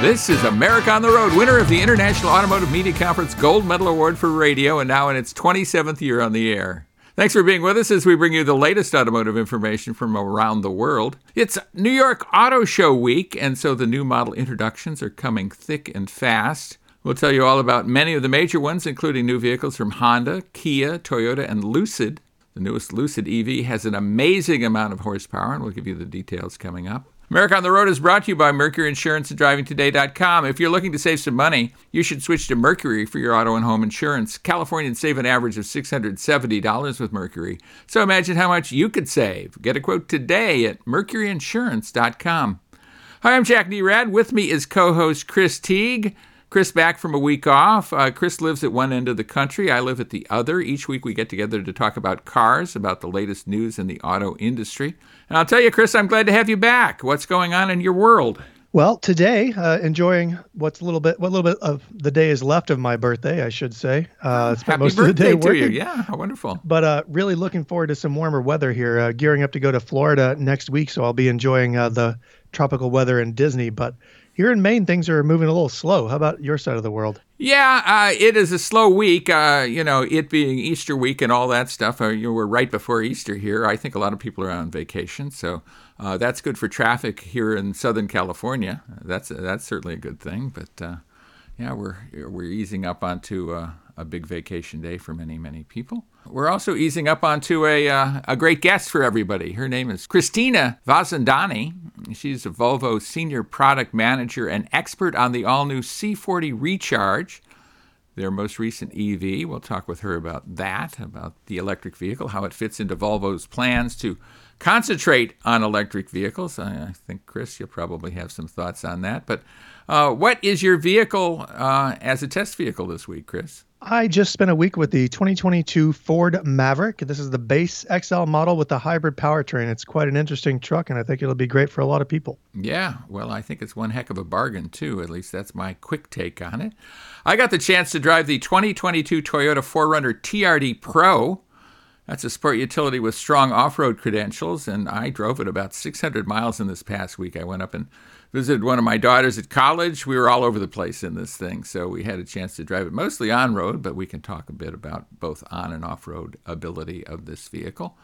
This is America on the Road, winner of the International Automotive Media Conference Gold Medal Award for Radio, and now in its 27th year on the air. Thanks for being with us as we bring you the latest automotive information from around the world. It's New York Auto Show week, and so the new model introductions are coming thick and fast. We'll tell you all about many of the major ones, including new vehicles from Honda, Kia, Toyota, and Lucid. The newest Lucid EV has an amazing amount of horsepower, and we'll give you the details coming up. America on the Road is brought to you by Mercury Insurance and DrivingToday.com. If you're looking to save some money, you should switch to Mercury for your auto and home insurance. Californians save an average of $670 with Mercury. So imagine how much you could save. Get a quote today at MercuryInsurance.com. Hi, I'm Jack Nerad. With me is co host Chris Teague. Chris back from a week off. Uh, Chris lives at one end of the country. I live at the other. Each week we get together to talk about cars, about the latest news in the auto industry. And I'll tell you, Chris, I'm glad to have you back. What's going on in your world? Well, today, uh, enjoying what's a little bit, what little bit of the day is left of my birthday, I should say. Uh, spent Happy most of the day working. You. Yeah, wonderful. But uh, really looking forward to some warmer weather here. Uh, gearing up to go to Florida next week, so I'll be enjoying uh, the tropical weather in Disney. But here in Maine, things are moving a little slow. How about your side of the world? Yeah, uh, it is a slow week. Uh, you know, it being Easter week and all that stuff. Uh, you know, we're right before Easter here. I think a lot of people are on vacation, so uh, that's good for traffic here in Southern California. That's that's certainly a good thing. But uh, yeah, we're we're easing up onto uh, a big vacation day for many many people. We're also easing up onto a, uh, a great guest for everybody. Her name is Christina Vazandani. She's a Volvo senior product manager and expert on the all new C40 Recharge, their most recent EV. We'll talk with her about that, about the electric vehicle, how it fits into Volvo's plans to concentrate on electric vehicles. I, think, Chris, you'll probably have some thoughts on that. But uh, what is your vehicle uh, as a test vehicle this week, Chris? I just spent a week with the 2022 Ford Maverick. This is the base XL model with the hybrid powertrain. It's quite an interesting truck, and I think it'll be great for a lot of people. Yeah, well, I think it's one heck of a bargain, too. At least that's my quick take on it. I got the chance to drive the 2022 Toyota 4Runner TRD Pro. That's a sport utility with strong off road credentials, and I drove it about 600 miles in this past week. I went up and visited one of my daughters at college. We were all over the place in this thing, so we had a chance to drive it mostly on road, but we can talk a bit about both on and off road ability of this vehicle.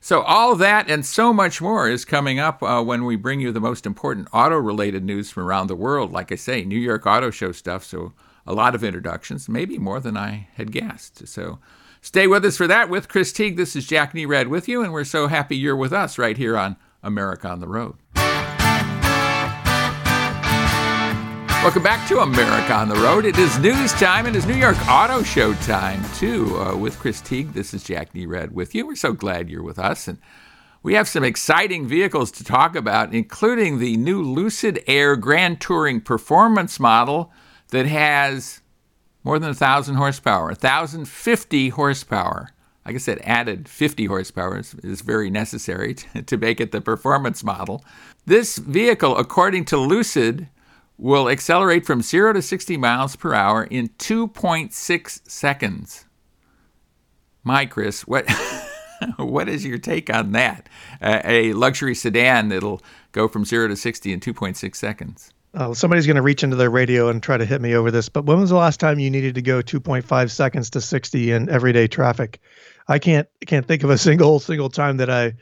So, all that and so much more is coming up uh, when we bring you the most important auto related news from around the world. Like I say, New York Auto Show stuff, so a lot of introductions, maybe more than I had guessed. So, stay with us for that with Chris Teague. This is Jack Nerad with you, and we're so happy you're with us right here on America on the Road. Welcome back to America on the Road. It is news time and it's New York Auto Show time, too, uh, with Chris Teague. This is Jack Nerad with you. We're so glad you're with us. And we have some exciting vehicles to talk about, including the new Lucid Air Grand Touring Performance model that has more than 1,000 horsepower, 1,050 horsepower. Like I said, added 50 horsepower is, is very necessary to, to make it the performance model. This vehicle, according to Lucid, will accelerate from 0 to 60 miles per hour in 2.6 seconds. My Chris, what what is your take on that? Uh, a luxury sedan that'll go from 0 to 60 in 2.6 seconds. Uh, somebody's going to reach into their radio and try to hit me over this, but when was the last time you needed to go 2.5 seconds to 60 in everyday traffic? I can't can't think of a single single time that I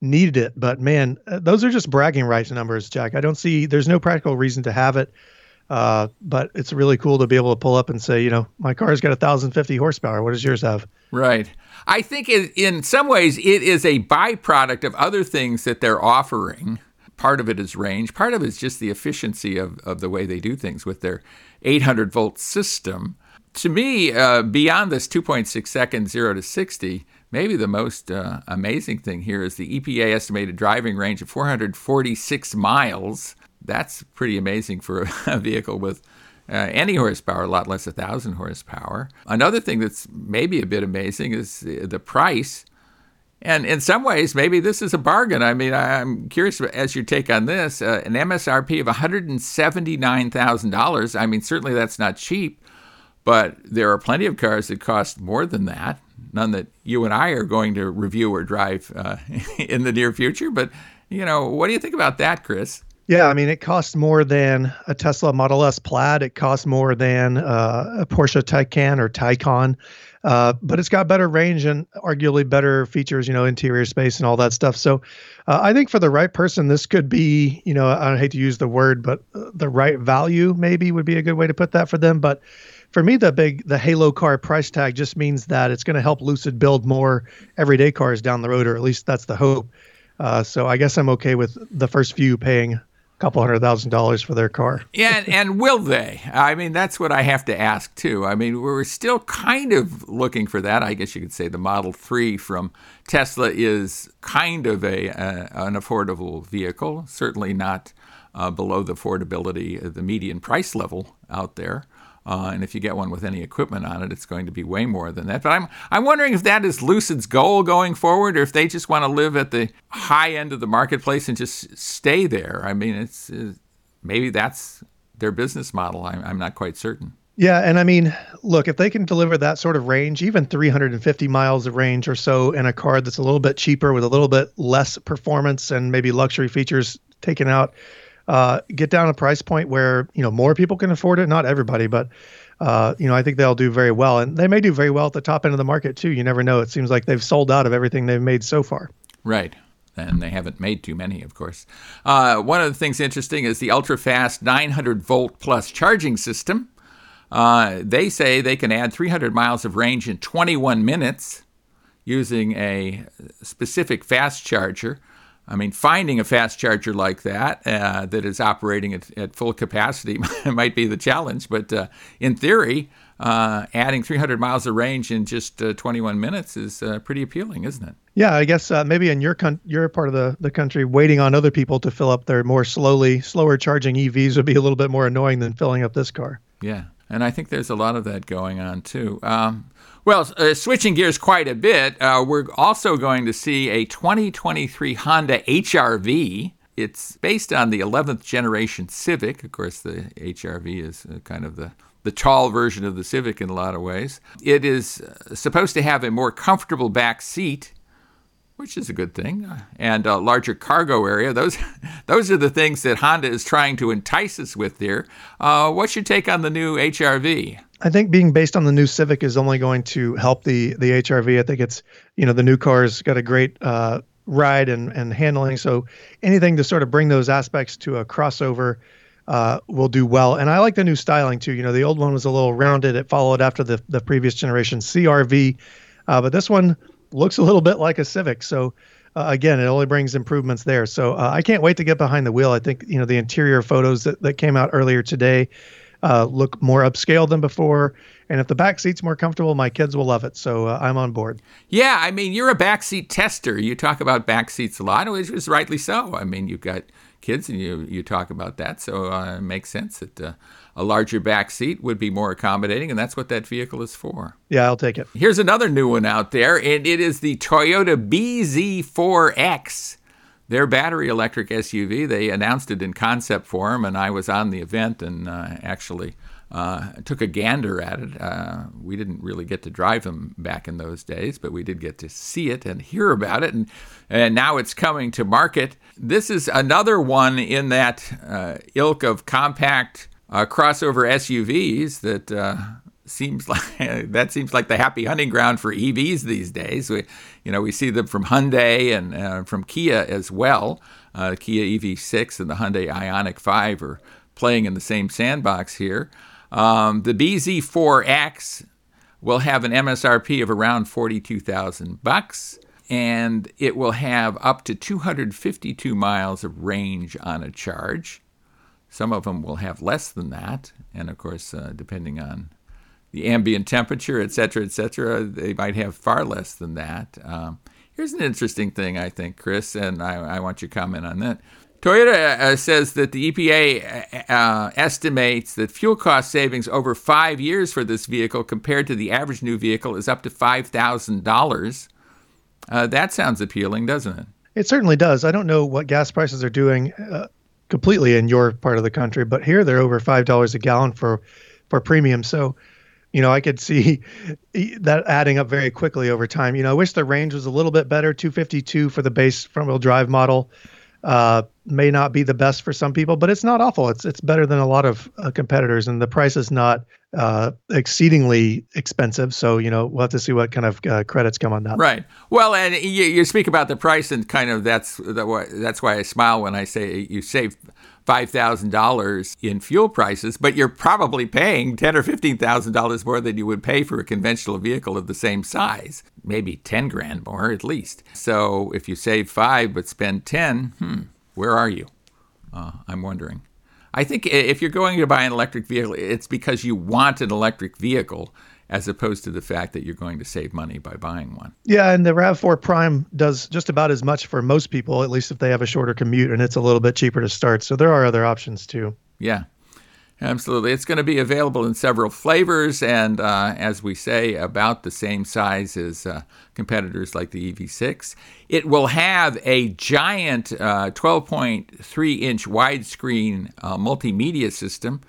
needed it. But man, uh, those are just bragging rights numbers, Jack. I don't see there's no practical reason to have it. Uh, but it's really cool to be able to pull up and say, you know, my car's got 1,050 horsepower. What does yours have? Right. I think it, in some ways it is a byproduct of other things that they're offering. Part of it is range. Part of it is just the efficiency of, of the way they do things with their 800 volt system. To me, uh, beyond this 2.6 seconds, 0 to 60, Maybe the most uh, amazing thing here is the EPA estimated driving range of 446 miles. That's pretty amazing for a vehicle with uh, any horsepower, a lot less 1,000 horsepower. Another thing that's maybe a bit amazing is the price. And in some ways, maybe this is a bargain. I mean, I'm curious as your take on this. Uh, an MSRP of $179,000. I mean, certainly that's not cheap, but there are plenty of cars that cost more than that none that you and I are going to review or drive uh, in the near future. But you know, what do you think about that, Chris? Yeah, I mean, it costs more than a Tesla Model S Plaid. It costs more than uh, a Porsche Taycan or Taycan, uh, but it's got better range and arguably better features, you know, interior space and all that stuff. So, uh, I think for the right person, this could be, you know, I hate to use the word, but uh, the right value maybe would be a good way to put that for them. But for me, the big the Halo car price tag just means that it's going to help Lucid build more everyday cars down the road, or at least that's the hope. Uh, so I guess I'm okay with the first few paying a couple hundred thousand dollars for their car. yeah, and, will they? I mean, that's what I have to ask too. I mean, we're still kind of looking for that. I guess you could say the Model Three from Tesla is kind of a, an affordable vehicle. Certainly not uh, below the affordability, the median price level out there. Uh, and if you get one with any equipment on it, it's going to be way more than that. But I'm I'm wondering if that is Lucid's goal going forward, or if they just want to live at the high end of the marketplace and just stay there. I mean, it's, it's maybe that's their business model. I'm, I'm not quite certain. Yeah, and I mean, look, if they can deliver that sort of range, even 350 miles of range or so in a car that's a little bit cheaper with a little bit less performance and maybe luxury features taken out, uh, get down a price point where you know more people can afford it. Not everybody, but uh, you know I think they'll do very well, and they may do very well at the top end of the market too. You never know. It seems like they've sold out of everything they've made so far. Right. And they haven't made too many, of course. Uh, one of the things interesting is the ultra fast 900 volt plus charging system. Uh, they say they can add 300 miles of range in 21 minutes using a specific fast charger. I mean, finding a fast charger like that uh, that is operating at, at, full capacity might be the challenge. But uh, in theory, uh, adding 300 miles of range in just uh, 21 minutes is uh, pretty appealing, isn't it? Yeah, I guess uh, maybe in your con- your part of the, the country, waiting on other people to fill up their more slowly, slower charging EVs would be a little bit more annoying than filling up this car. Yeah, and I think there's a lot of that going on too. Um, well, uh, switching gears quite a bit, uh, we're also going to see a 2023 Honda HRV. It's based on the 11th generation Civic. Of course, the HRV is uh, kind of the the tall version of the Civic in a lot of ways. It is uh, supposed to have a more comfortable back seat which is a good thing, and a larger cargo area. Those, those are the things that Honda is trying to entice us with there. Uh, what's your take on the new HRV? I think being based on the new Civic is only going to help the the HRV. I think it's you know the new car's got a great uh, ride and and handling, so anything to sort of bring those aspects to a crossover. Uh, will do well. And I like the new styling too. You know, the old one was a little rounded. It followed after the the previous generation CRV, uh, but this one looks a little bit like a Civic. So uh, again, it only brings improvements there. So uh, I can't wait to get behind the wheel. I think you know the interior photos that, that came out earlier today uh, look more upscale than before. And if the back seat's more comfortable, my kids will love it. So uh, I'm on board. Yeah, I mean, you're a backseat tester. You talk about back seats a lot, which is rightly so. I mean, you've got kids and you, you talk about that. So uh, it makes sense that uh, a larger back seat would be more accommodating, and that's what that vehicle is for. Yeah, I'll take it. Here's another new one out there, and it is the Toyota BZ4X. Their battery electric SUV. They announced it in concept form, and I was on the event and uh, actually uh, took a gander at it. Uh, we didn't really get to drive them back in those days, but we did get to see it and hear about it. And, and now it's coming to market. This is another one in that uh, ilk of compact uh, crossover SUVs that uh, seems like that seems like the happy hunting ground for EVs these days. We, you know, we see them from Hyundai and uh, from Kia as well. Uh, Kia EV6 and the Hyundai Ioniq 5 are playing in the same sandbox here. Um, the BZ4X will have an MSRP of around 42,000 bucks and it will have up to 252 miles of range on a charge. Some of them will have less than that, and of course, uh, depending on the ambient temperature, et cetera, et cetera, they might have far less than that. Um, here's an interesting thing, I think, Chris, and I, I want your comment on that. Toyota uh, says that the EPA uh, estimates that fuel cost savings over five years for this vehicle compared to the average new vehicle is up to $5,000. Uh, that sounds appealing, doesn't it? It certainly does. I don't know what gas prices are doing uh, completely in your part of the country, but here they're over five dollars a gallon for for premium. So, you know, I could see that adding up very quickly over time. You know, I wish the range was a little bit better, 252 for the base front wheel drive model. Uh, may not be the best for some people, but it's not awful. It's it's better than a lot of uh, competitors, and the price is not uh, exceedingly expensive. So you know we'll have to see what kind of uh, credits come on that. Right. Well, and you, you speak about the price, and kind of that's that's why I smile when I say you save five thousand dollars in fuel prices, but you're probably paying ten or fifteen thousand dollars more than you would pay for a conventional vehicle of the same size. Maybe ten grand more at least. So if you save five but spend ten, hmm, where are you? Uh, I'm wondering. I think if you're going to buy an electric vehicle, it's because you want an electric vehicle as opposed to the fact that you're going to save money by buying one. Yeah, and the RAV4 Prime does just about as much for most people, at least if they have a shorter commute and it's a little bit cheaper to start. So there are other options too. Yeah. Absolutely. It's going to be available in several flavors and, uh, as we say, about the same size as uh, competitors like the EV6. It will have a giant uh, 12.3 inch widescreen uh, multimedia system.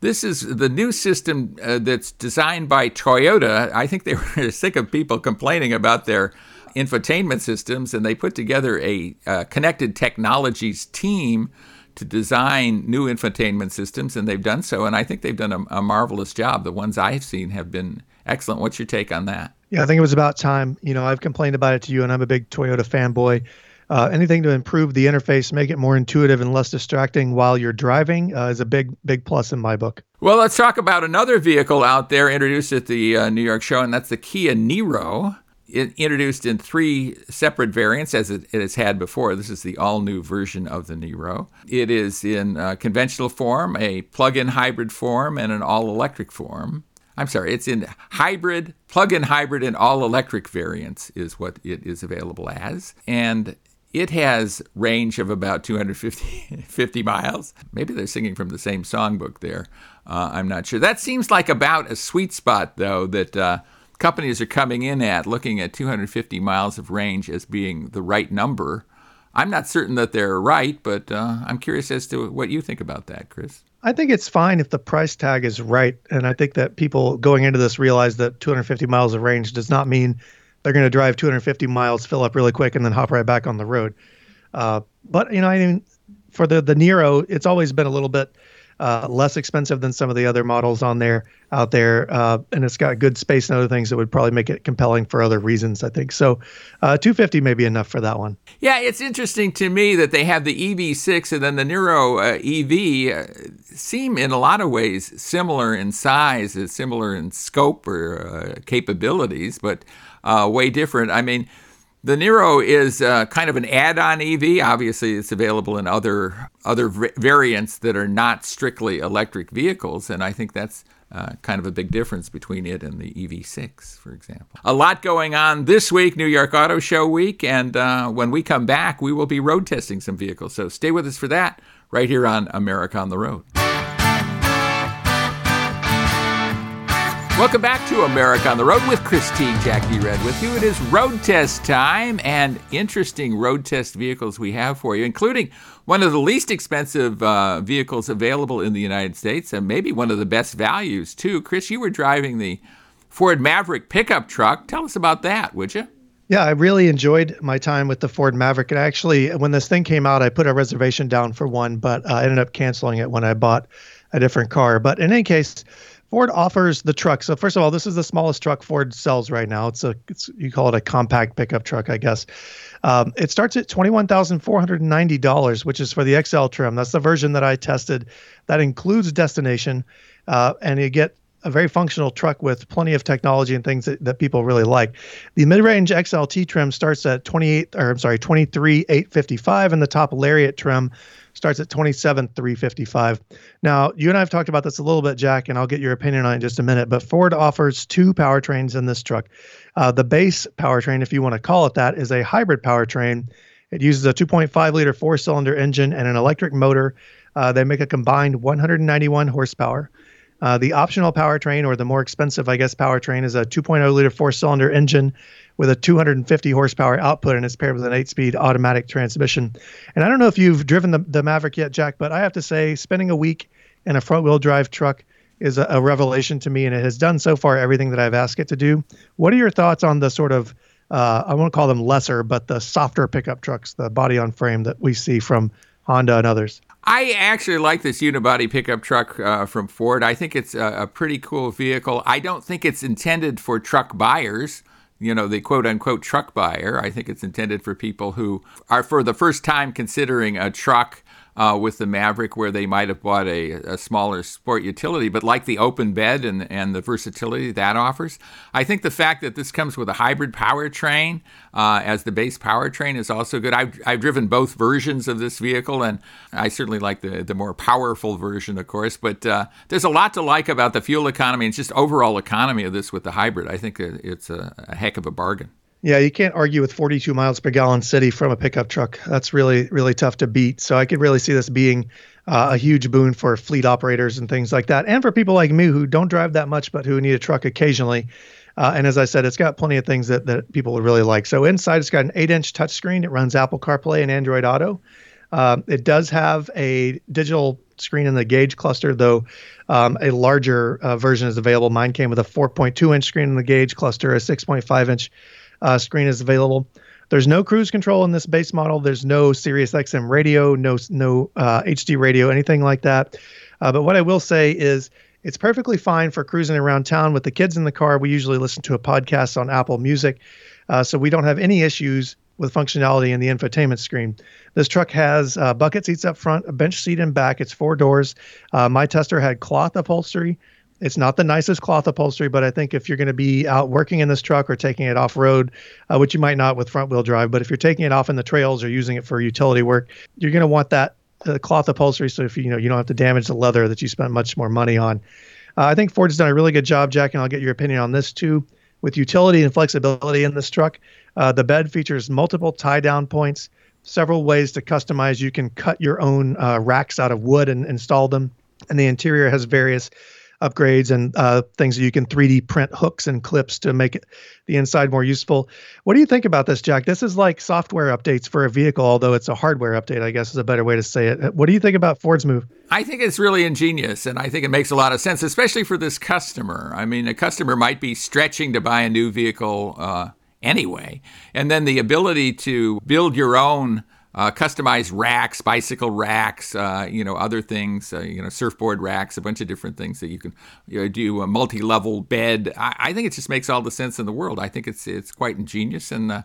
This is the new system uh, that's designed by Toyota. I think they were sick of people complaining about their infotainment systems, and they put together a uh, connected technologies team to design new infotainment systems, and they've done so. And I think they've done a, a, marvelous job. The ones I've seen have been excellent. What's your take on that? Yeah, I think it was about time. You know, I've complained about it to you, and I'm a big Toyota fanboy. Uh, anything to improve the interface, make it more intuitive and less distracting while you're driving uh, is a big, big plus in my book. Well, let's talk about another vehicle out there introduced at the uh, New York show, and that's the Kia Niro it introduced in three separate variants as it, it, has had before. This is the all new version of the Niro. It is in uh, conventional form, a plug in hybrid form, and an all electric form. I'm sorry, it's in hybrid, plug in hybrid, and all electric variants, is what it is available as. And it has range of about 250 50 miles. Maybe they're singing from the same songbook there. Uh, I'm not sure. That seems like about a sweet spot, though, that. Uh, companies are coming in at, looking at 250 miles of range as being the right number. I'm not certain that they're right, but uh, I'm curious as to what you think about that, Chris. I think it's fine if the price tag is right. And I think that people going into this realize that 250 miles of range does not mean they're going to drive 250 miles, fill up really quick, and then hop right back on the road. Uh, but, you know, I mean, for the, the Niro, it's always been a little bit uh, less expensive than some of the other models on there out there, uh, and it's got good space and other things that would probably make it compelling for other reasons. I think so. Uh, 250 may be enough for that one. Yeah, it's interesting to me that they have the EV6 and then the Niro uh, EV uh, seem in a lot of ways similar in size, similar in scope or capabilities, but way different. I mean. The Niro is uh, kind of an add-on EV. Obviously, it's available in other other variants that are not strictly electric vehicles, and I think that's uh, kind of a big difference between it and the EV6, for example. A lot going on this week, New York Auto Show week, and uh, when we come back, we will be road testing some vehicles. So stay with us for that right here on America on the Road. Welcome back to America on the Road with Chris Teague Jack Nerad with you. It is road test time and interesting road test vehicles we have for you, including one of the least expensive uh, vehicles available in the United States and maybe one of the best values, too. Chris, you were driving the Ford Maverick pickup truck. Tell us about that, would you? Yeah, I really enjoyed my time with the Ford Maverick. And actually, when this thing came out, I put a reservation down for one, but I ended up canceling it when I bought a different car. But in any case, Ford offers the truck. So first of all, this is the smallest truck Ford sells right now. It's a it's, you call it a compact pickup truck, I guess. Um, it starts at twenty one thousand four hundred ninety dollars, which is for the XL trim. That's the version that I tested. That includes destination, uh, and you get a very functional truck with plenty of technology and things that, that people really like. The mid-range XLT trim starts at 28 or I'm sorry, 23,855 and the top Lariat trim starts at 27,355. Now, you and I have talked about this a little bit, Jack, and I'll get your opinion on it in just a minute. But Ford offers two powertrains in this truck. Uh, the base powertrain, if you want to call it that, is a hybrid powertrain. It uses a 2.5 liter four cylinder engine and an electric motor. Uh, they make a combined 191 horsepower. Uh, the optional powertrain, or the more expensive, I guess, powertrain, is a 2.0 liter four cylinder engine with a 250 horsepower output, and it's paired with an eight speed automatic transmission. And I don't know if you've driven the, the Maverick yet, Jack, but I have to say, spending a week in a front wheel drive truck is a, a, revelation to me, and it has done so far everything that I've asked it to do. What are your thoughts on the sort of, uh, I won't call them lesser, but the softer pickup trucks, the body on frame that we see from Honda and others. I actually like this unibody pickup truck uh, from Ford. I think it's a, a, pretty cool vehicle. I don't think it's intended for truck buyers, you know, the quote unquote truck buyer. I think it's intended for people who are for the first time considering a truck uh, with the Maverick, where they might have bought a, a, smaller sport utility, but like the open bed and, and the versatility that offers. I think the fact that this comes with a hybrid powertrain uh, as the base powertrain is also good. I've, I've driven both versions of this vehicle, and I certainly like the, the more powerful version, of course, but uh, there's a lot to like about the fuel economy and just overall economy of this with the hybrid. I think it's a, a heck of a bargain. Yeah, you can't argue with 42 miles per gallon city from a pickup truck. That's really, really tough to beat. So I could really see this being uh, a huge boon for fleet operators and things like that, and for people like me who don't drive that much but who need a truck occasionally. Uh, and as I said, it's got plenty of things that, that people would really like. So inside, it's got an 8 inch touchscreen. It runs Apple CarPlay and Android Auto. Um, it does have a digital screen in the gauge cluster, though um, a larger uh, version is available. Mine came with a 4.2 inch screen in the gauge cluster, a 6.5 inch uh, screen is available. There's no cruise control in this base model. There's no Sirius XM radio, no no uh, HD radio, anything like that. Uh, but what I will say is it's perfectly fine for cruising around town with the kids in the car. We usually listen to a podcast on Apple Music, uh, so we don't have any issues with functionality in the infotainment screen. This truck has uh, bucket seats up front, a bench seat in back. It's four doors. Uh, my tester had cloth upholstery. It's not the nicest cloth upholstery, but I think if you're going to be out working in this truck or taking it off road, uh, which you might not with front wheel drive, but if you're taking it off in the trails or using it for utility work, you're going to want that uh, cloth upholstery. So if you, know you don't have to damage the leather that you spent much more money on. Uh, I think Ford's done a really good job, Jack, and I'll get your opinion on this too. With utility and flexibility in this truck, uh, the bed features multiple tie down points, several ways to customize. You can cut your own uh, racks out of wood and install them, and the interior has various upgrades and uh, things that you can 3D print hooks and clips to make it, the inside more useful. What do you think about this, Jack? This is like software updates for a vehicle, although it's a hardware update, I guess is a better way to say it. What do you think about Ford's move? I think it's really ingenious, and I think it makes a lot of sense, especially for this customer. I mean, a customer might be stretching to buy a new vehicle uh, anyway, and then the ability to build your own uh, customized racks, bicycle racks, uh, you know, other things, uh, you know, surfboard racks, a bunch of different things that you can you know, do a multi-level bed. I, I, think it just makes all the sense in the world. I think it's it's quite ingenious, and uh,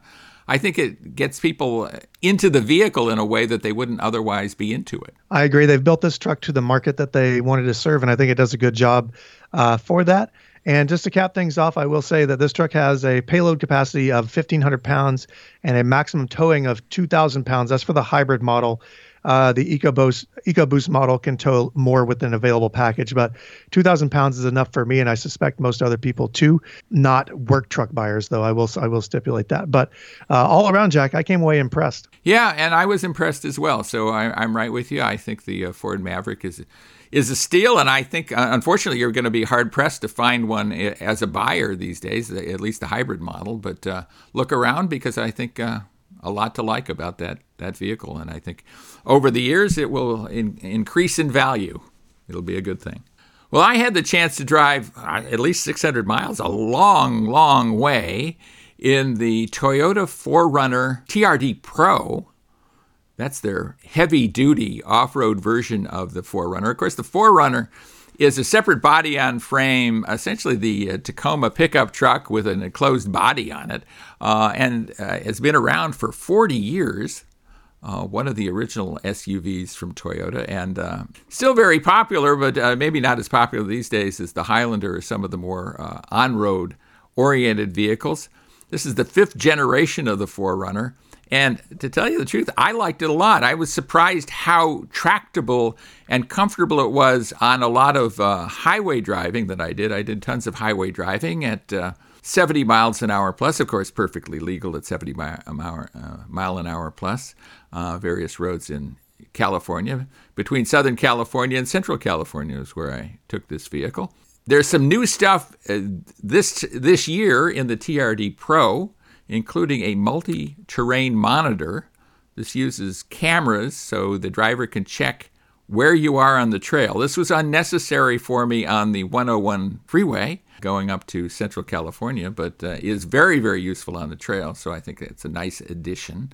I think it gets people into the vehicle in a way that they wouldn't otherwise be into it. I agree. They've built this truck to the market that they wanted to serve, and I think it does a good job uh, for that. And just to cap things off, I will say that this truck has a payload capacity of 1,500 pounds and a maximum towing of 2,000 pounds. That's for the hybrid model. Uh, the EcoBoost EcoBoost model can tow more with an available package, but 2,000 pounds is enough for me, and I suspect most other people too. Not work truck buyers, though. I will I will stipulate that. But uh, all around, Jack, I came away impressed. Yeah, and I was impressed as well. So I, am right with you. I think the uh, Ford Maverick is is a steal, and I think uh, unfortunately you're going to be hard pressed to find one as a buyer these days, at least the hybrid model. But uh, look around because I think uh, a lot to like about that that vehicle, and I think over the years it will in, increase in value. It'll be a good thing. Well, I had the chance to drive uh, at least 600 miles, a long, long way, in the Toyota 4Runner TRD Pro that's their heavy duty off road version of the 4Runner. Of course, the 4Runner is a separate body on frame, essentially the uh, Tacoma pickup truck with an enclosed body on it, uh, and uh, has been around for 40 years. Uh, one of the original SUVs from Toyota, and uh, still very popular, but uh, maybe not as popular these days as the Highlander or some of the more on road oriented vehicles. This is the fifth generation of the 4Runner. And to tell you the truth, I liked it a lot. I was surprised how tractable and comfortable it was on a lot of uh, highway driving that I did. I did tons of highway driving at uh, 70 miles an hour plus, of course, perfectly legal at 70 mile, hour, uh, mile an hour plus, uh, various roads in California. Between Southern California and Central California is where I took this vehicle. There's some new stuff uh, this this year in the TRD Pro including a multi terrain monitor. This uses cameras so the driver can check where you are on the trail. This was unnecessary for me on the 101 freeway going up to Central California, but uh, is very, very useful on the trail. So I think it's a nice addition.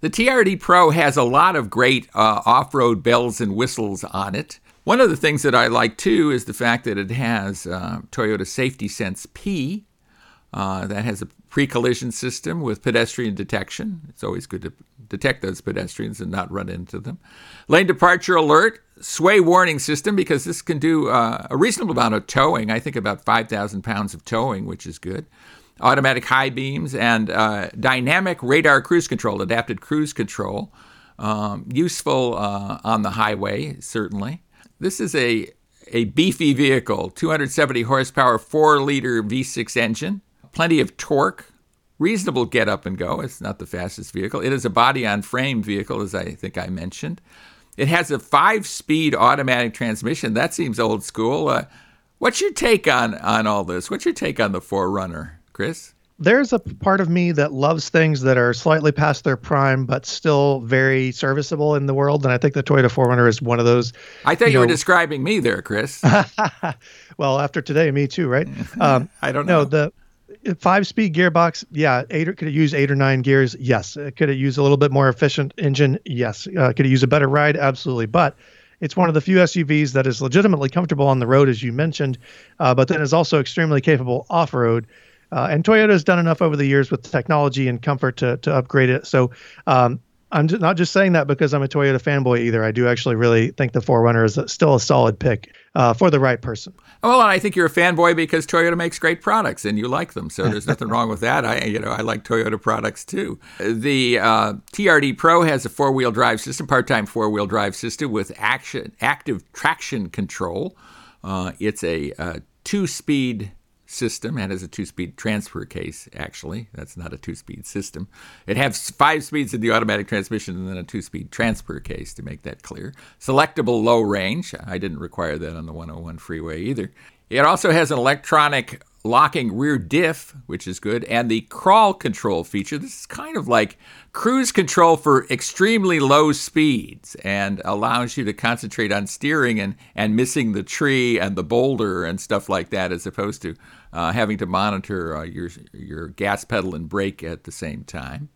The TRD Pro has a lot of great uh, off road bells and whistles on it. One of the things that I like too is the fact that it has uh, Toyota Safety Sense P. Uh, that has a pre collision system with pedestrian detection. It's always good to detect those pedestrians and not run into them. Lane departure alert, sway warning system, because this can do uh, a reasonable amount of towing. I think about 5,000 pounds of towing, which is good. Automatic high beams and uh, dynamic radar cruise control, adapted cruise control. Um, useful uh, on the highway, certainly. This is a a beefy vehicle, 270 horsepower, 4 liter V6 engine, plenty of torque, reasonable get up and go. It's not the fastest vehicle. It is a body on frame vehicle, as I think I mentioned. It has a five speed automatic transmission. That seems old school. Uh, what's your take on, on all this? What's your take on the 4Runner, Chris? there's a part of me that loves things that are slightly past their prime but still very serviceable in the world and i think the toyota 4runner is one of those i thought you, you know, were describing me there chris well after today me too right um, i don't know no the five speed gearbox yeah eight or, could it use eight or nine gears yes could it use a little bit more efficient engine yes uh, could it use a better ride absolutely but it's one of the few SUVs that is legitimately comfortable on the road, as you mentioned, uh, but then is also extremely capable off road. Uh, and Toyota has done enough over the years with technology and comfort to, to upgrade it. So um, I'm not just saying that because I'm a Toyota fanboy either. I do actually really think the 4Runner is still a solid pick uh, for the right person. Well, I think you're a fanboy because Toyota makes great products and you like them. So there's nothing wrong with that. I, you know, I like Toyota products too. The uh, TRD Pro has a four-wheel drive system, part-time four-wheel drive system with action, active traction control. Uh, it's a uh, two-speed system and has a two speed transfer case, actually. That's not a two speed system. It has five speeds in the automatic transmission and then a two speed transfer case, to make that clear. Selectable low range. I didn't require that on the 101 freeway either. It also has an electronic locking rear diff, which is good, and the crawl control feature. This is kind of like cruise control for extremely low speeds and allows you to concentrate on steering and, and missing the tree and the boulder and stuff like that, as opposed to uh, having to monitor uh, your, your gas pedal and brake at the same time.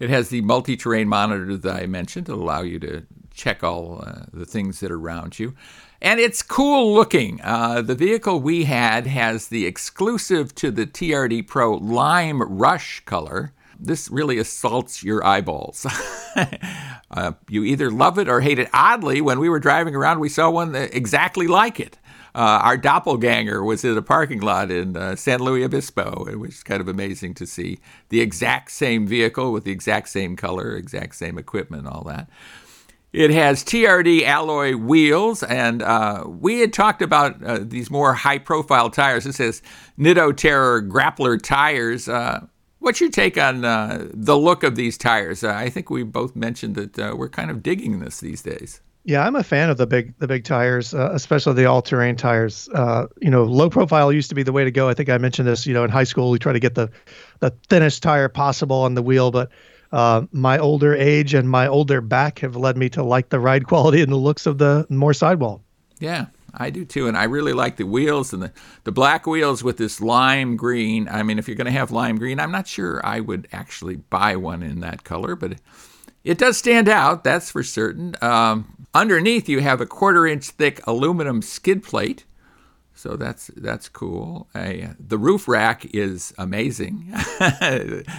It has the multi terrain monitor that I mentioned to allow you to check all uh, the things that are around you. And it's cool looking. Uh, the vehicle we had has the exclusive to the TRD Pro lime rush color. This really assaults your eyeballs. uh, you either love it or hate it. Oddly, when we were driving around, we saw one exactly like it. Uh, our doppelganger was in a parking lot in uh, San Luis Obispo. It was kind of amazing to see the exact same vehicle with the exact same color, exact same equipment, all that. It has TRD alloy wheels, and uh, we had talked about uh, these more high profile tires. This says Nitto Terra Grappler tires. Uh, what's your take on uh, the look of these tires? Uh, I think we both mentioned that uh, we're kind of digging this these days. Yeah, I'm a fan of the big the big tires, especially the all terrain tires. you know, low profile used to be the way to go. I think I mentioned this. You know, in high school we try to get the the thinnest tire possible on the wheel, but uh, my older age and my older back have led me to like the ride quality and the looks of the more sidewall. Yeah, I do too, and I really like the wheels and the, the black wheels with this lime green. I mean, if you're going to have lime green, I'm not sure I would actually buy one in that color, but it does stand out, that's for certain. Um, underneath, you have a quarter inch thick aluminum skid plate so that's that's cool. the roof rack is amazing.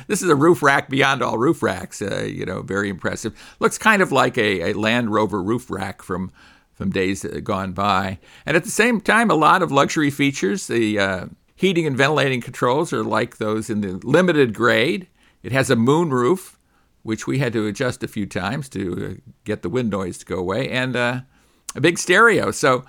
this is a roof rack beyond all roof racks. Uh, you know, very impressive. Looks kind of like a, a Land Rover roof rack from from days gone by. And at the same time, a lot of luxury features. The uh, heating and ventilating controls are like those in the limited grade. It has a moon roof, which we had to adjust a few times to uh, get the wind noise to go away, and uh, a big stereo. So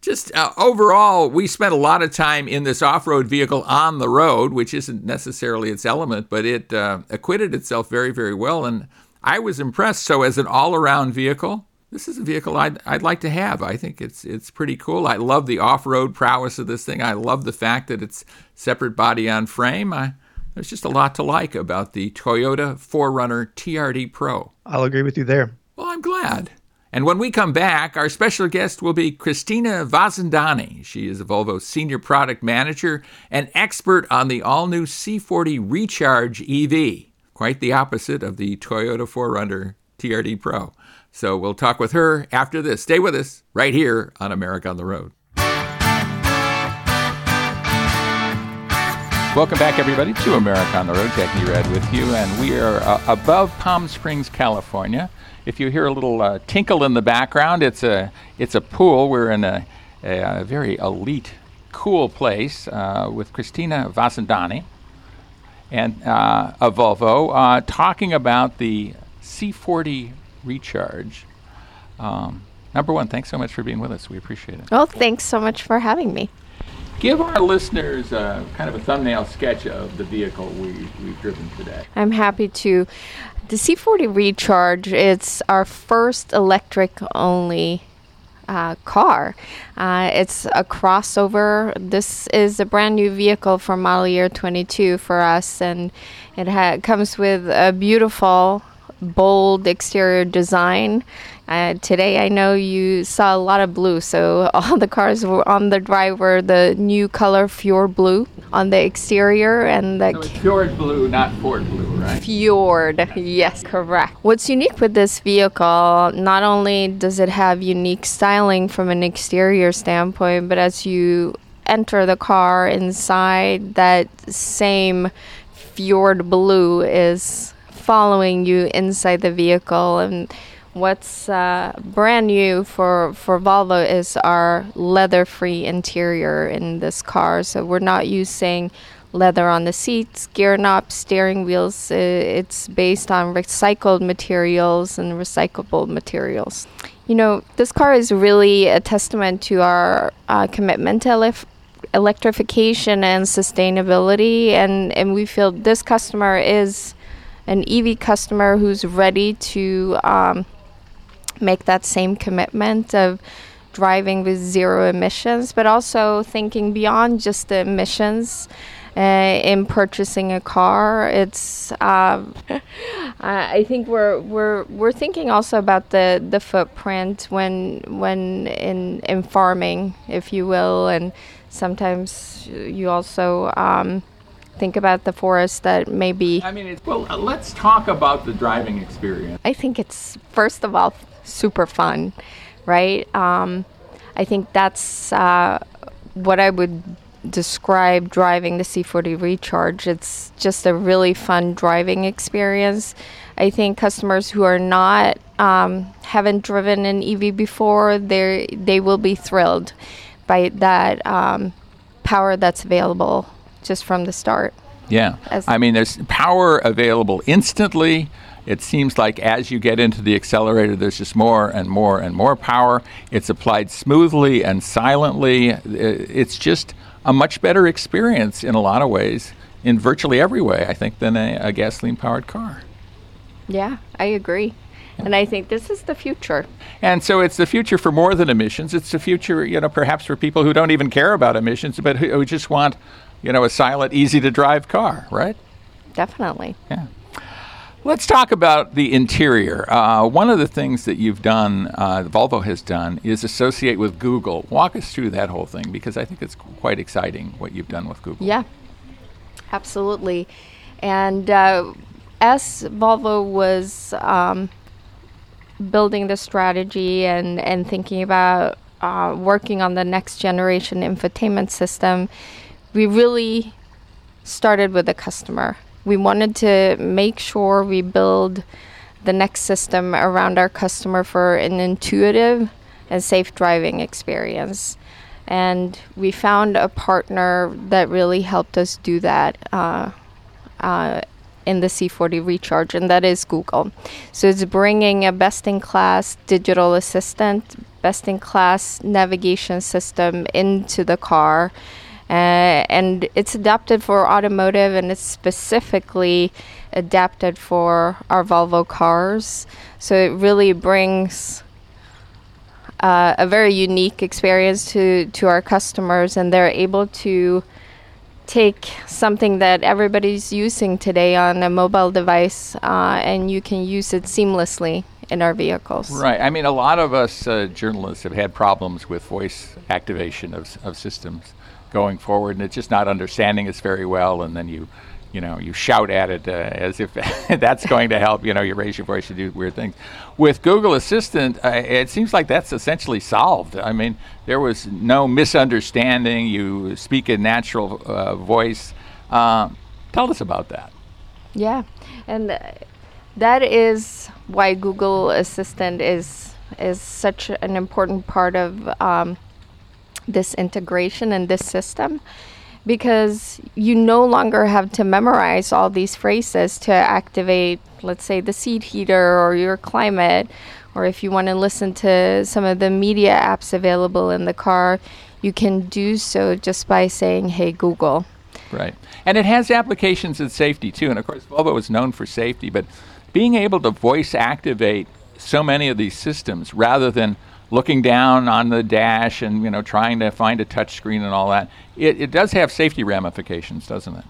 just uh, overall, we spent a lot of time in this off road vehicle on the road, which isn't necessarily its element, but it uh, acquitted itself very, very well. And I was impressed. So, as an all around vehicle, this is a vehicle I'd, I'd like to have. I think it's it's pretty cool. I love the off road prowess of this thing. I love the fact that it's separate body on frame. I, there's just a lot to like about the Toyota 4Runner TRD Pro. I'll agree with you there. Well, I'm glad. And when we come back, our special guest will be Christina Vazandani. She is a Volvo Senior Product Manager and expert on the all new C40 Recharge EV. quite the opposite of the Toyota 4Runner TRD Pro. So we'll talk with her after this. Stay with us right here on America on the Road. Welcome back, everybody, to America on the Road. Jack Nerad with you, and we are uh, above Palm Springs, California. If you hear a little uh, tinkle in the background, it's a it's a pool. We're in a, a, a very elite, cool place uh, with Christina Vasandani and uh, of Volvo, uh, talking about the C40 Recharge. Um, number one, thanks so much for being with us. We appreciate it. Well, thanks so much for having me. Give our listeners uh, kind of a thumbnail sketch of the vehicle we, we've driven today. I'm happy to. The C40 Recharge, it's our first electric only uh, car. Uh, it's a crossover. This is a brand new vehicle for model year 22 for us, and it ha- comes with a beautiful, bold exterior design. Uh, today, I know you saw a lot of blue, so all the cars were on the drive were the new color Fjord blue on the exterior and the so Fjord blue, not Ford blue, right? Fjord, yes, correct. What's unique with this vehicle, not only does it have unique styling from an exterior standpoint, but as you enter the car inside, that same Fjord blue is following you inside the vehicle and What's uh, brand new for, for Volvo is our leather free interior in this car. So we're not using leather on the seats, gear knobs, steering wheels. It's based on recycled materials and recyclable materials. You know, this car is really a testament to our uh, commitment to elef- electrification and sustainability. And, and we feel this customer is an EV customer who's ready to. Um, make that same commitment of driving with zero emissions, but also thinking beyond just the emissions. Uh, in purchasing a car, it's um, I think we're we're we're thinking also about the the footprint when when in in farming, if you will, and sometimes you also um, think about the forest that maybe. I mean, well, let's talk about the driving experience. I think it's first of all super fun, right? Um, I think that's uh, what I would describe driving the C40 Recharge. It's just a really fun driving experience. I think customers who are not um, haven't driven an EV before, they they will be thrilled by that um, power that's available just from the start. Yeah, As I mean, there's power available instantly. It seems like as you get into the accelerator, there's just more and more and more power. It's applied smoothly and silently. It's just a much better experience in a lot of ways, in virtually every way, I think, than a, a gasoline powered car. Yeah, I agree. And I think this is the future. And so it's the future for more than emissions. It's the future, you know, perhaps for people who don't even care about emissions, but who, who just want, you know, a silent, easy to drive car, right? Definitely. Yeah. Let's talk about the interior. Uh, one of the things that you've done, uh, Volvo has done, is associate with Google. Walk us through that whole thing because I think it's quite exciting what you've done with Google. Yeah, absolutely. And uh, as Volvo was um, building the strategy and, and thinking about uh, working on the next generation infotainment system, we really started with the customer we wanted to make sure we build the next system around our customer for an intuitive and safe driving experience. And we found a partner that really helped us do that uh, uh, in the C40 Recharge, and that is Google. So it's bringing a best in class digital assistant, best in class navigation system into the car uh, and it's adapted for automotive and it's specifically adapted for our Volvo cars. So it really brings uh, a very unique experience to, to our customers, and they're able to take something that everybody's using today on a mobile device uh, and you can use it seamlessly in our vehicles. Right. I mean, a lot of us uh, journalists have had problems with voice activation of, of systems going forward, and it's just not understanding us very well. And then you you know, you shout at it uh, as if that's going to help. You know, you raise your voice, you do weird things. With Google Assistant, uh, it seems like that's essentially solved. I mean, there was no misunderstanding. You speak in natural uh, voice. Uh, tell us about that. Yeah, and that is why Google Assistant is is such an important part of um, this integration and this system because you no longer have to memorize all these phrases to activate, let's say, the seat heater or your climate, or if you want to listen to some of the media apps available in the car, you can do so just by saying, Hey, Google. Right. And it has applications in safety too. And of course, Volvo is known for safety, but being able to voice activate so many of these systems rather than looking down on the dash and you know trying to find a touch screen and all that. It, it does have safety ramifications doesn't it?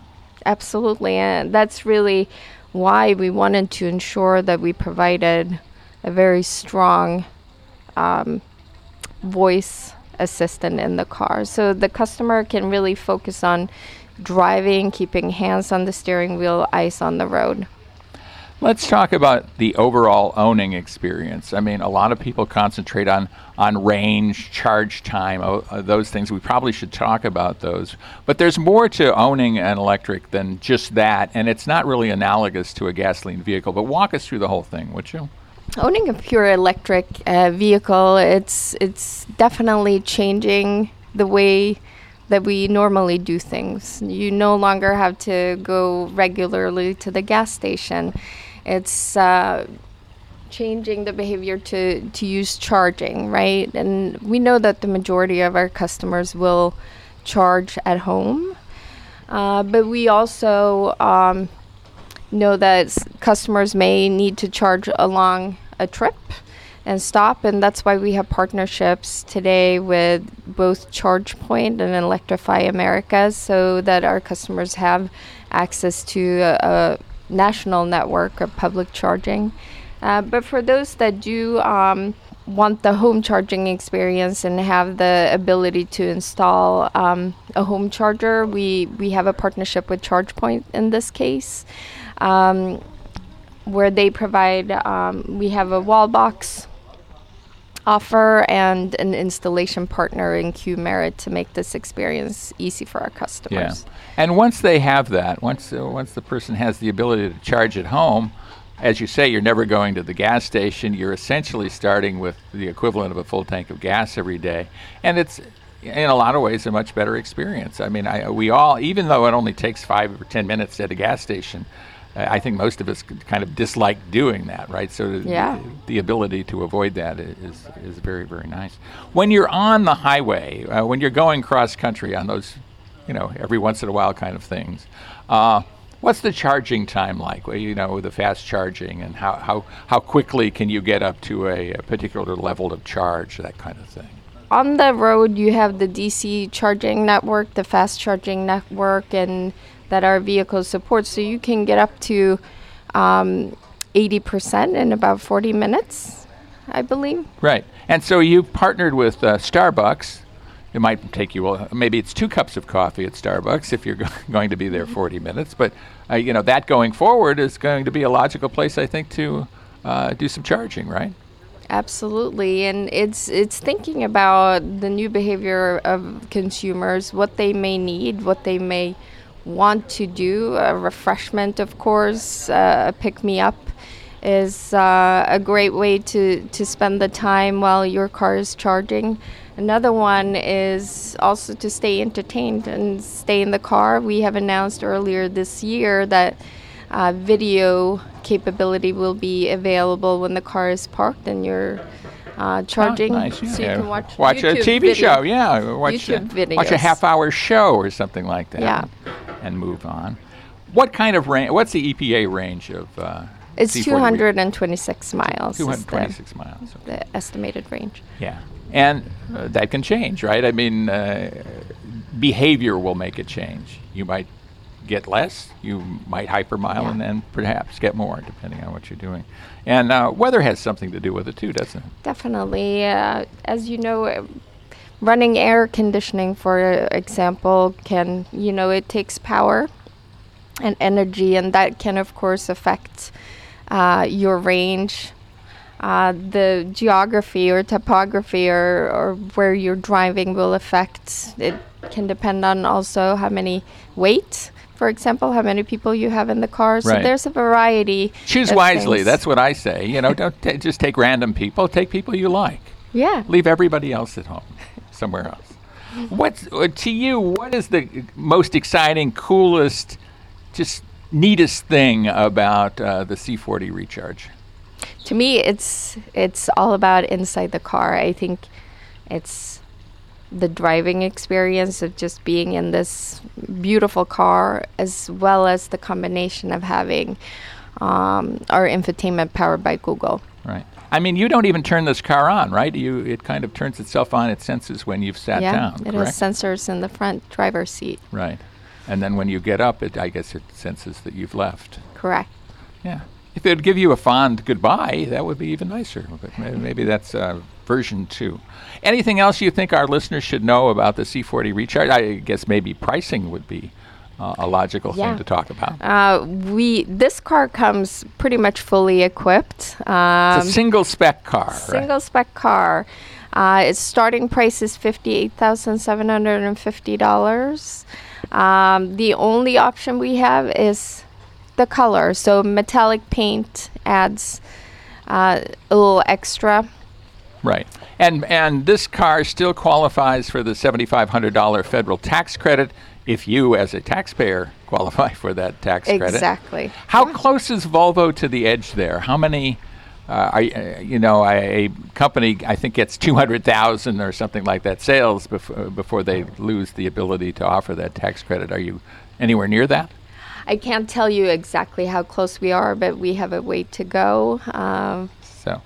Absolutely and that's really why we wanted to ensure that we provided a very strong um, voice assistant in the car. So the customer can really focus on driving keeping hands on the steering wheel eyes on the road Let's talk about the overall owning experience. I mean, a lot of people concentrate on on range, charge time, uh, those things. We probably should talk about those. But there's more to owning an electric than just that, and it's not really analogous to a gasoline vehicle. But walk us through the whole thing, would you? Owning a pure electric uh, vehicle, it's it's definitely changing the way that we normally do things. You no longer have to go regularly to the gas station it's uh, changing the behavior to, to use charging, right? And we know that the majority of our customers will charge at home. Uh, but we also um, know that s- customers may need to charge along a trip and stop, and that's why we have partnerships today with both ChargePoint and Electrify America so that our customers have access to a, a national network of public charging. Uh, but for those that do um, want the home charging experience and have the ability to install um, a home charger, we, we have a partnership with ChargePoint in this case, um, where they provide, um, we have a wall box offer and an installation partner in Qmerit to make this experience easy for our customers. Yeah. And once they have that, once uh, once the person has the ability to charge at home, as you say, you're never going to the gas station. You're essentially starting with the equivalent of a full tank of gas every day, and it's in a lot of ways a much better experience. I mean, I, we all, even though it only takes five or ten minutes at a gas station, I think most of us kind of dislike doing that, right? So yeah. the, the, ability to avoid that is is very very nice. When you're on the highway, uh, when you're going cross country on those, you know, every once in a while kind of things. Uh, what's the charging time like? Well, you know, the fast charging, and how, how, how quickly can you get up to a, a particular level of charge, that kind of thing? On the road, you have the DC charging network, the fast charging network, and that our vehicle supports. So you can get up to um, 80% in about 40 minutes, I believe. Right. And so you've partnered with uh, Starbucks. It might take you, well, maybe it's two cups of coffee at Starbucks if you're go- going to be there 40 minutes. But, uh, you know, that going forward is going to be a logical place, I think, to uh, do some charging, right? Absolutely, and it's it's thinking about the new behavior of consumers, what they may need, what they may want to do. A refreshment, of course, uh, pick me up is uh, a great way to, to spend the time while your car is charging. Another one is also to stay entertained and stay in the car. We have announced earlier this year that uh, video capability will be available when the car is parked and you're uh, charging, oh, nice. yeah. so you can watch watch YouTube a TV video. show. Yeah, watch YouTube a, watch a half-hour show or something like that. Yeah. And move on. What kind of range? What's the EPA range of? Uh, It's C40? 226 miles. is the- 226 miles. The, estimated range. Yeah, and uh, that can change, right? I mean, uh, behavior will make a change. You might get less, you might hypermile, Yeah. and then perhaps get more, depending on what you're doing. And uh, weather has something to do with it too, doesn't it? Definitely. Uh, as you know, uh, running air conditioning, for example, can, you know, it takes power. and energy, and that can, of course, affect uh, your range. Uh, the geography or topography or, or where you're driving will affect it can depend on also how many weight for example, how many people you have in the car. So Right. there's a variety. Choose wisely. things. That's what I say. You know, don't ta just take random people. Take people you like. yeah. Leave everybody else at home, somewhere else. What's uh, to you? What is the most exciting, coolest, just neatest thing about uh, the C40 Recharge? to me it's it's all about inside the car i think it's the driving experience of just being in this beautiful car as well as the combination of having um, our infotainment powered by google. I mean, you don't even turn this car on, right? You it kind of turns itself on. It senses when you've sat yeah down. it correct? has sensors in the front driver's seat Right. And then when you get up, it I guess it senses that you've left. correct Yeah. If it'd give you a fond goodbye, that would be even nicer. But maybe, maybe that's uh, version two. Anything else you think our listeners should know about the C40 Recharge? I guess maybe pricing would be uh, a logical Yeah. thing to talk about. uh, we this car comes pretty much fully equipped um, it's a single spec car. right? Single spec car. Uh, its starting price is fifty-eight thousand seven hundred and fifty dollars. Um, the only option we have is the color. So metallic paint adds uh, a little extra. Right. And and this car still qualifies for the $7,500 federal tax credit if you, as a taxpayer, qualify for that tax credit. Exactly. How close is Volvo to the edge there? How many? Uh, y- uh, you know, a, a company I think gets two hundred thousand or something like that sales before before they lose the ability to offer that tax credit. Are you anywhere near that? I can't tell you exactly how close we are, but we have a way to go. Um, So,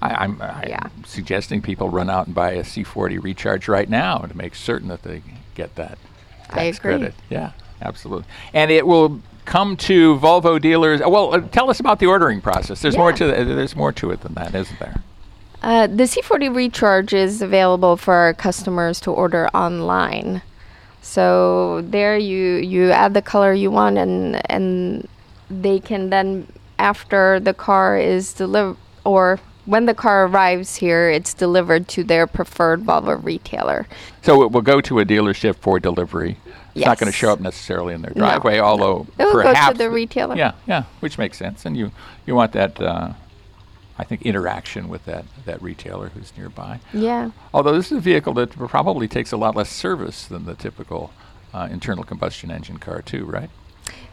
I, I'm, I'm Yeah. suggesting people run out and buy a C40 Recharge right now to make certain that they get that I agree. credit. Yeah, absolutely. And it will come to Volvo dealers. Well, uh, tell us about the ordering process. There's more to the, there's more to it than that, isn't there? Uh, the C40 Recharge is available for our customers to order online. So there you you add the color you want and and they can then after the car is delivered or when the car arrives here it's delivered to their preferred Volvo retailer. So it will go to a dealership for delivery. It's not going to show up necessarily in their No, driveway, although It will go to the retailer. Yeah, yeah, which makes sense. And you you want that, uh, I think, interaction with that that retailer who's nearby. Yeah. Although this is a vehicle that probably takes a lot less service than the typical uh, internal combustion engine car, too, right?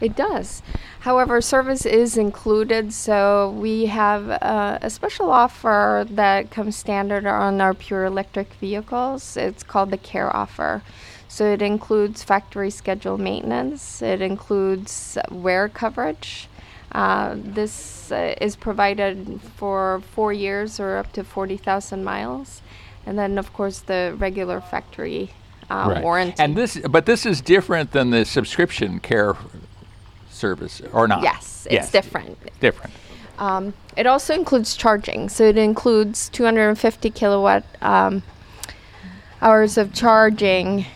It does. However, service is included, so we have uh, a special offer that comes standard on our pure electric vehicles. It's called the Care Offer. So it includes factory schedule maintenance, it includes wear coverage. Uh, this uh, is provided for four years or up to 40,000 miles. And then, of course, the regular factory uh, warranty. And this, but this is different than the subscription care service, or not? yes, it's different. Different. Um, it also includes charging, so it includes 250 kilowatt um, hours of charging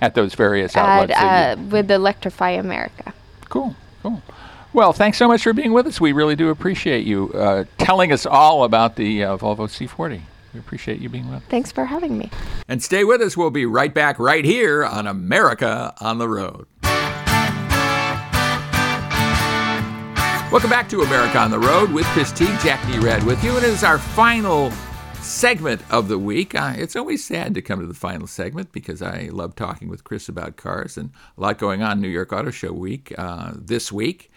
At those various at, outlets. that you- uh, with Electrify America. Cool, cool. Well, thanks so much for being with us. We really do appreciate you uh, telling us all about the uh, Volvo C40. We appreciate you being with us. Thanks for having me. And stay with us. We'll be right back right here on America on the Road. Welcome back to America on the Road with Chris Teague, Jack Nerad with you. And it is our final segment of the week. Uh, it's always sad to come to the final segment because I love talking with Chris about cars and a lot going on New York Auto Show week uh, this week.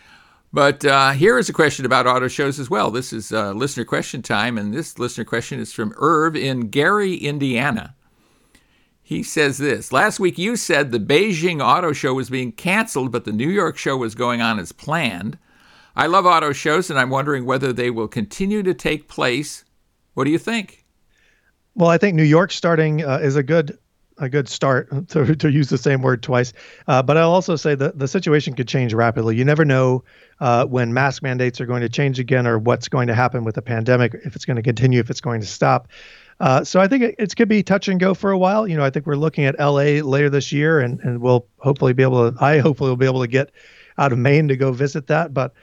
But uh, here is a question about auto shows as well. This is uh, listener question time, and this listener question is from Irv in Gary, Indiana. He says this Last week you said the Beijing Auto Show was being canceled, but the New York show was going on as planned. I love auto shows, and I'm wondering whether they will continue to take place. What do you think? Well, I think New York starting uh, is a good a good start to, to use the same word twice. Uh, but I'll also say that the situation could change rapidly. You never know uh, when mask mandates are going to change again or what's going to happen with the pandemic, if it's going to continue, if it's going to stop. Uh, so I think it, it's going to be touch and go for a while. You know, I think we're looking at LA later this year, and, and we'll hopefully be able to. I hopefully will be able to get out of Maine to go visit that. But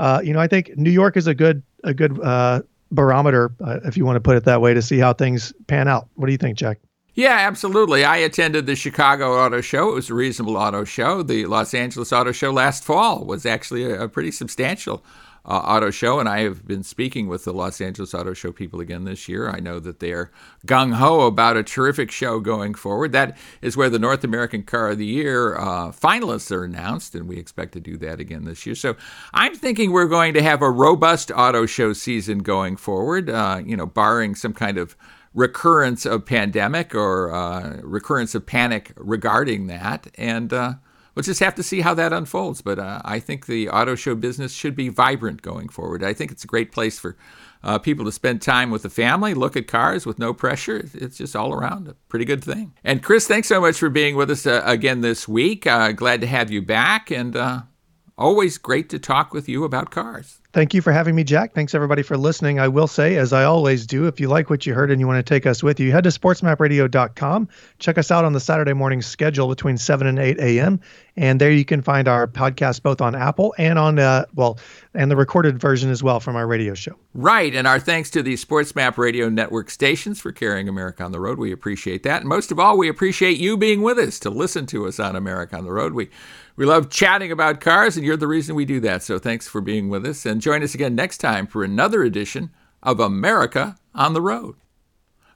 uh, you know, I think New York is a good a good uh, barometer, uh, if you want to put it that way, to see how things pan out. What do you think, Jack? Yeah, absolutely. I attended the Chicago Auto Show. It was a reasonable auto show. The Los Angeles Auto Show last fall was actually a, a pretty substantial uh, auto show, and I have been speaking with the Los Angeles Auto Show people again this year. I know that they're gung ho about a terrific show going forward. That is where the North American Car of the Year uh, finalists are announced, and we expect to do that again this year. So I'm thinking we're going to have a robust auto show season going forward. Uh, you know, barring some kind of recurrence of pandemic or uh, recurrence of panic regarding that, and uh, we'll just have to see how that unfolds. But uh, I think the auto show business should be vibrant going forward. I think it's a great place for uh, people to spend time with the family, look at cars with no pressure. It's just all around a pretty good thing. And Chris, thanks so much for being with us uh, again this week. Uh, glad to have you back, and uh, always great to talk with you about cars. Thank you for having me, Jack. Thanks everybody for listening. I will say, as I always do, if you like what you heard and you want to take us with you, head to sportsmapradio.com. Check us out on the Saturday morning schedule between 7 and 8 a.m. And there you can find our podcast both on Apple and on, uh, well, and the recorded version as well from our radio show. Right. And our thanks to the SportsMap Radio Network stations for carrying America on the road. We appreciate that. And most of all, we appreciate you being with us to listen to us on America on the road. We we love chatting about cars, and you're the reason we do that. So thanks for being with us. And join us again next time for another edition of America on the Road.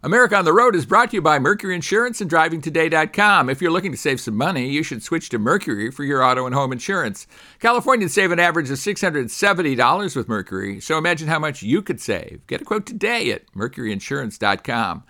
America on the Road is brought to you by Mercury Insurance and DrivingToday.com. If you're looking to save some money, you should switch to Mercury for your auto and home insurance. Californians save an average of $670 with Mercury, so imagine how much you could save. Get a quote today at MercuryInsurance.com.